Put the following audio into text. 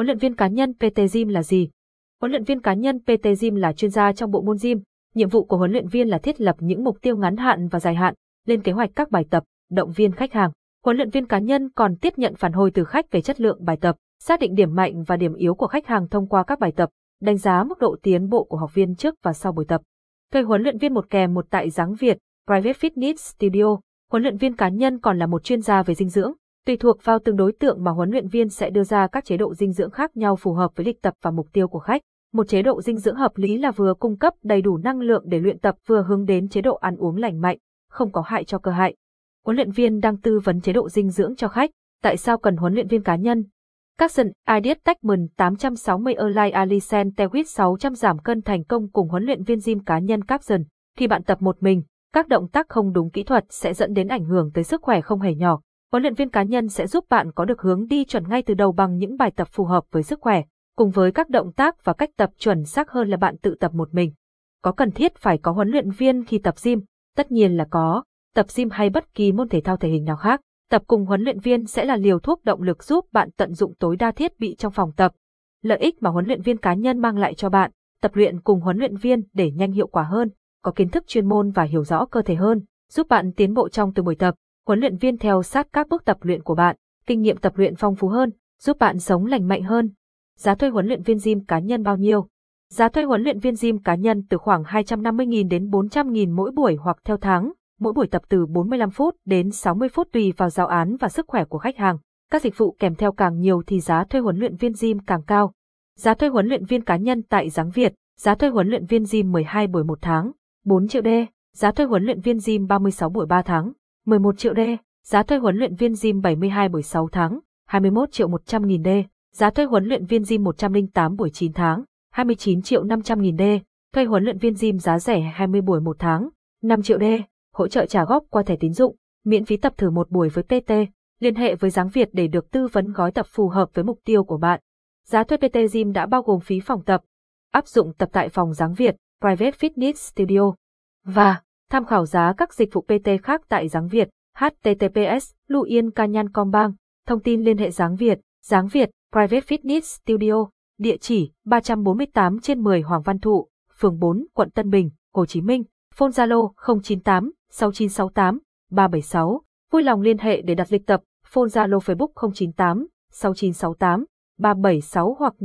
Huấn luyện viên cá nhân PT Gym là gì? Huấn luyện viên cá nhân PT Gym là chuyên gia trong bộ môn gym. Nhiệm vụ của huấn luyện viên là thiết lập những mục tiêu ngắn hạn và dài hạn, lên kế hoạch các bài tập, động viên khách hàng. Huấn luyện viên cá nhân còn tiếp nhận phản hồi từ khách về chất lượng bài tập, xác định điểm mạnh và điểm yếu của khách hàng thông qua các bài tập, đánh giá mức độ tiến bộ của học viên trước và sau buổi tập. Thuê huấn luyện viên một kèm một tại Giáng Việt, Private Fitness Studio. Huấn luyện viên cá nhân còn là một chuyên gia về dinh dưỡng. Tùy thuộc vào từng đối tượng mà huấn luyện viên sẽ đưa ra các chế độ dinh dưỡng khác nhau phù hợp với lịch tập và mục tiêu của khách. Một chế độ dinh dưỡng hợp lý là vừa cung cấp đầy đủ năng lượng để luyện tập vừa hướng đến chế độ ăn uống lành mạnh, không có hại cho cơ hại. Huấn luyện viên đang tư vấn chế độ dinh dưỡng cho khách. Tại sao cần huấn luyện viên cá nhân? Capson, Ideas Techman 860 Erlai Alisen Tewit 600 giảm cân thành công cùng huấn luyện viên gym cá nhân Capson. Khi bạn tập một mình, các động tác không đúng kỹ thuật sẽ dẫn đến ảnh hưởng tới sức khỏe không hề nhỏ. Huấn luyện viên cá nhân sẽ giúp bạn có được hướng đi chuẩn ngay từ đầu bằng những bài tập phù hợp với sức khỏe, cùng với các động tác và cách tập chuẩn xác hơn là bạn tự tập một mình. Có cần thiết phải có huấn luyện viên khi tập gym? Tất nhiên là có. Tập gym hay bất kỳ môn thể thao thể hình nào khác, tập cùng huấn luyện viên sẽ là liều thuốc động lực giúp bạn tận dụng tối đa thiết bị trong phòng tập. Lợi ích mà huấn luyện viên cá nhân mang lại cho bạn, tập luyện cùng huấn luyện viên để nhanh hiệu quả hơn, có kiến thức chuyên môn và hiểu rõ cơ thể hơn, giúp bạn tiến bộ trong từng buổi tập. Huấn luyện viên theo sát các bước tập luyện của bạn, kinh nghiệm tập luyện phong phú hơn, giúp bạn sống lành mạnh hơn. Giá thuê huấn luyện viên gym cá nhân bao nhiêu? Giá thuê huấn luyện viên gym cá nhân từ khoảng 250.000 đến 400.000 mỗi buổi hoặc theo tháng, mỗi buổi tập từ 45 phút đến 60 phút tùy vào giáo án và sức khỏe của khách hàng. Các dịch vụ kèm theo càng nhiều thì giá thuê huấn luyện viên gym càng cao. Giá thuê huấn luyện viên cá nhân tại Giáng Việt, giá thuê huấn luyện viên gym 12 buổi một tháng, 4 triệu D, giá thuê huấn luyện viên gym 36 buổi 3 tháng, 11 triệu đê, giá thuê huấn luyện viên gym 72 buổi 6 tháng, 21 triệu 100 nghìn đê, giá thuê huấn luyện viên gym 108 buổi 9 tháng, 29 triệu 500 nghìn đê, thuê huấn luyện viên gym giá rẻ 20 buổi 1 tháng, 5 triệu đê, hỗ trợ trả góp qua thẻ tín dụng, miễn phí tập thử một buổi với PT, liên hệ với Giáng Việt để được tư vấn gói tập phù hợp với mục tiêu của bạn. Giá thuê PT Gym đã bao gồm phí phòng tập, áp dụng tập tại phòng Giáng Việt, Private Fitness Studio. Và tham khảo giá các dịch vụ PT khác tại Giáng Việt, https luyen canyan bang. Thông tin liên hệ Giáng Việt, Giáng Việt, Private Fitness Studio, địa chỉ 348 trên 10 Hoàng Văn Thụ, phường 4, quận Tân Bình, Hồ Chí Minh, phone Zalo 098 6968 376, vui lòng liên hệ để đặt lịch tập, phone Zalo Facebook 098 6968 376 hoặc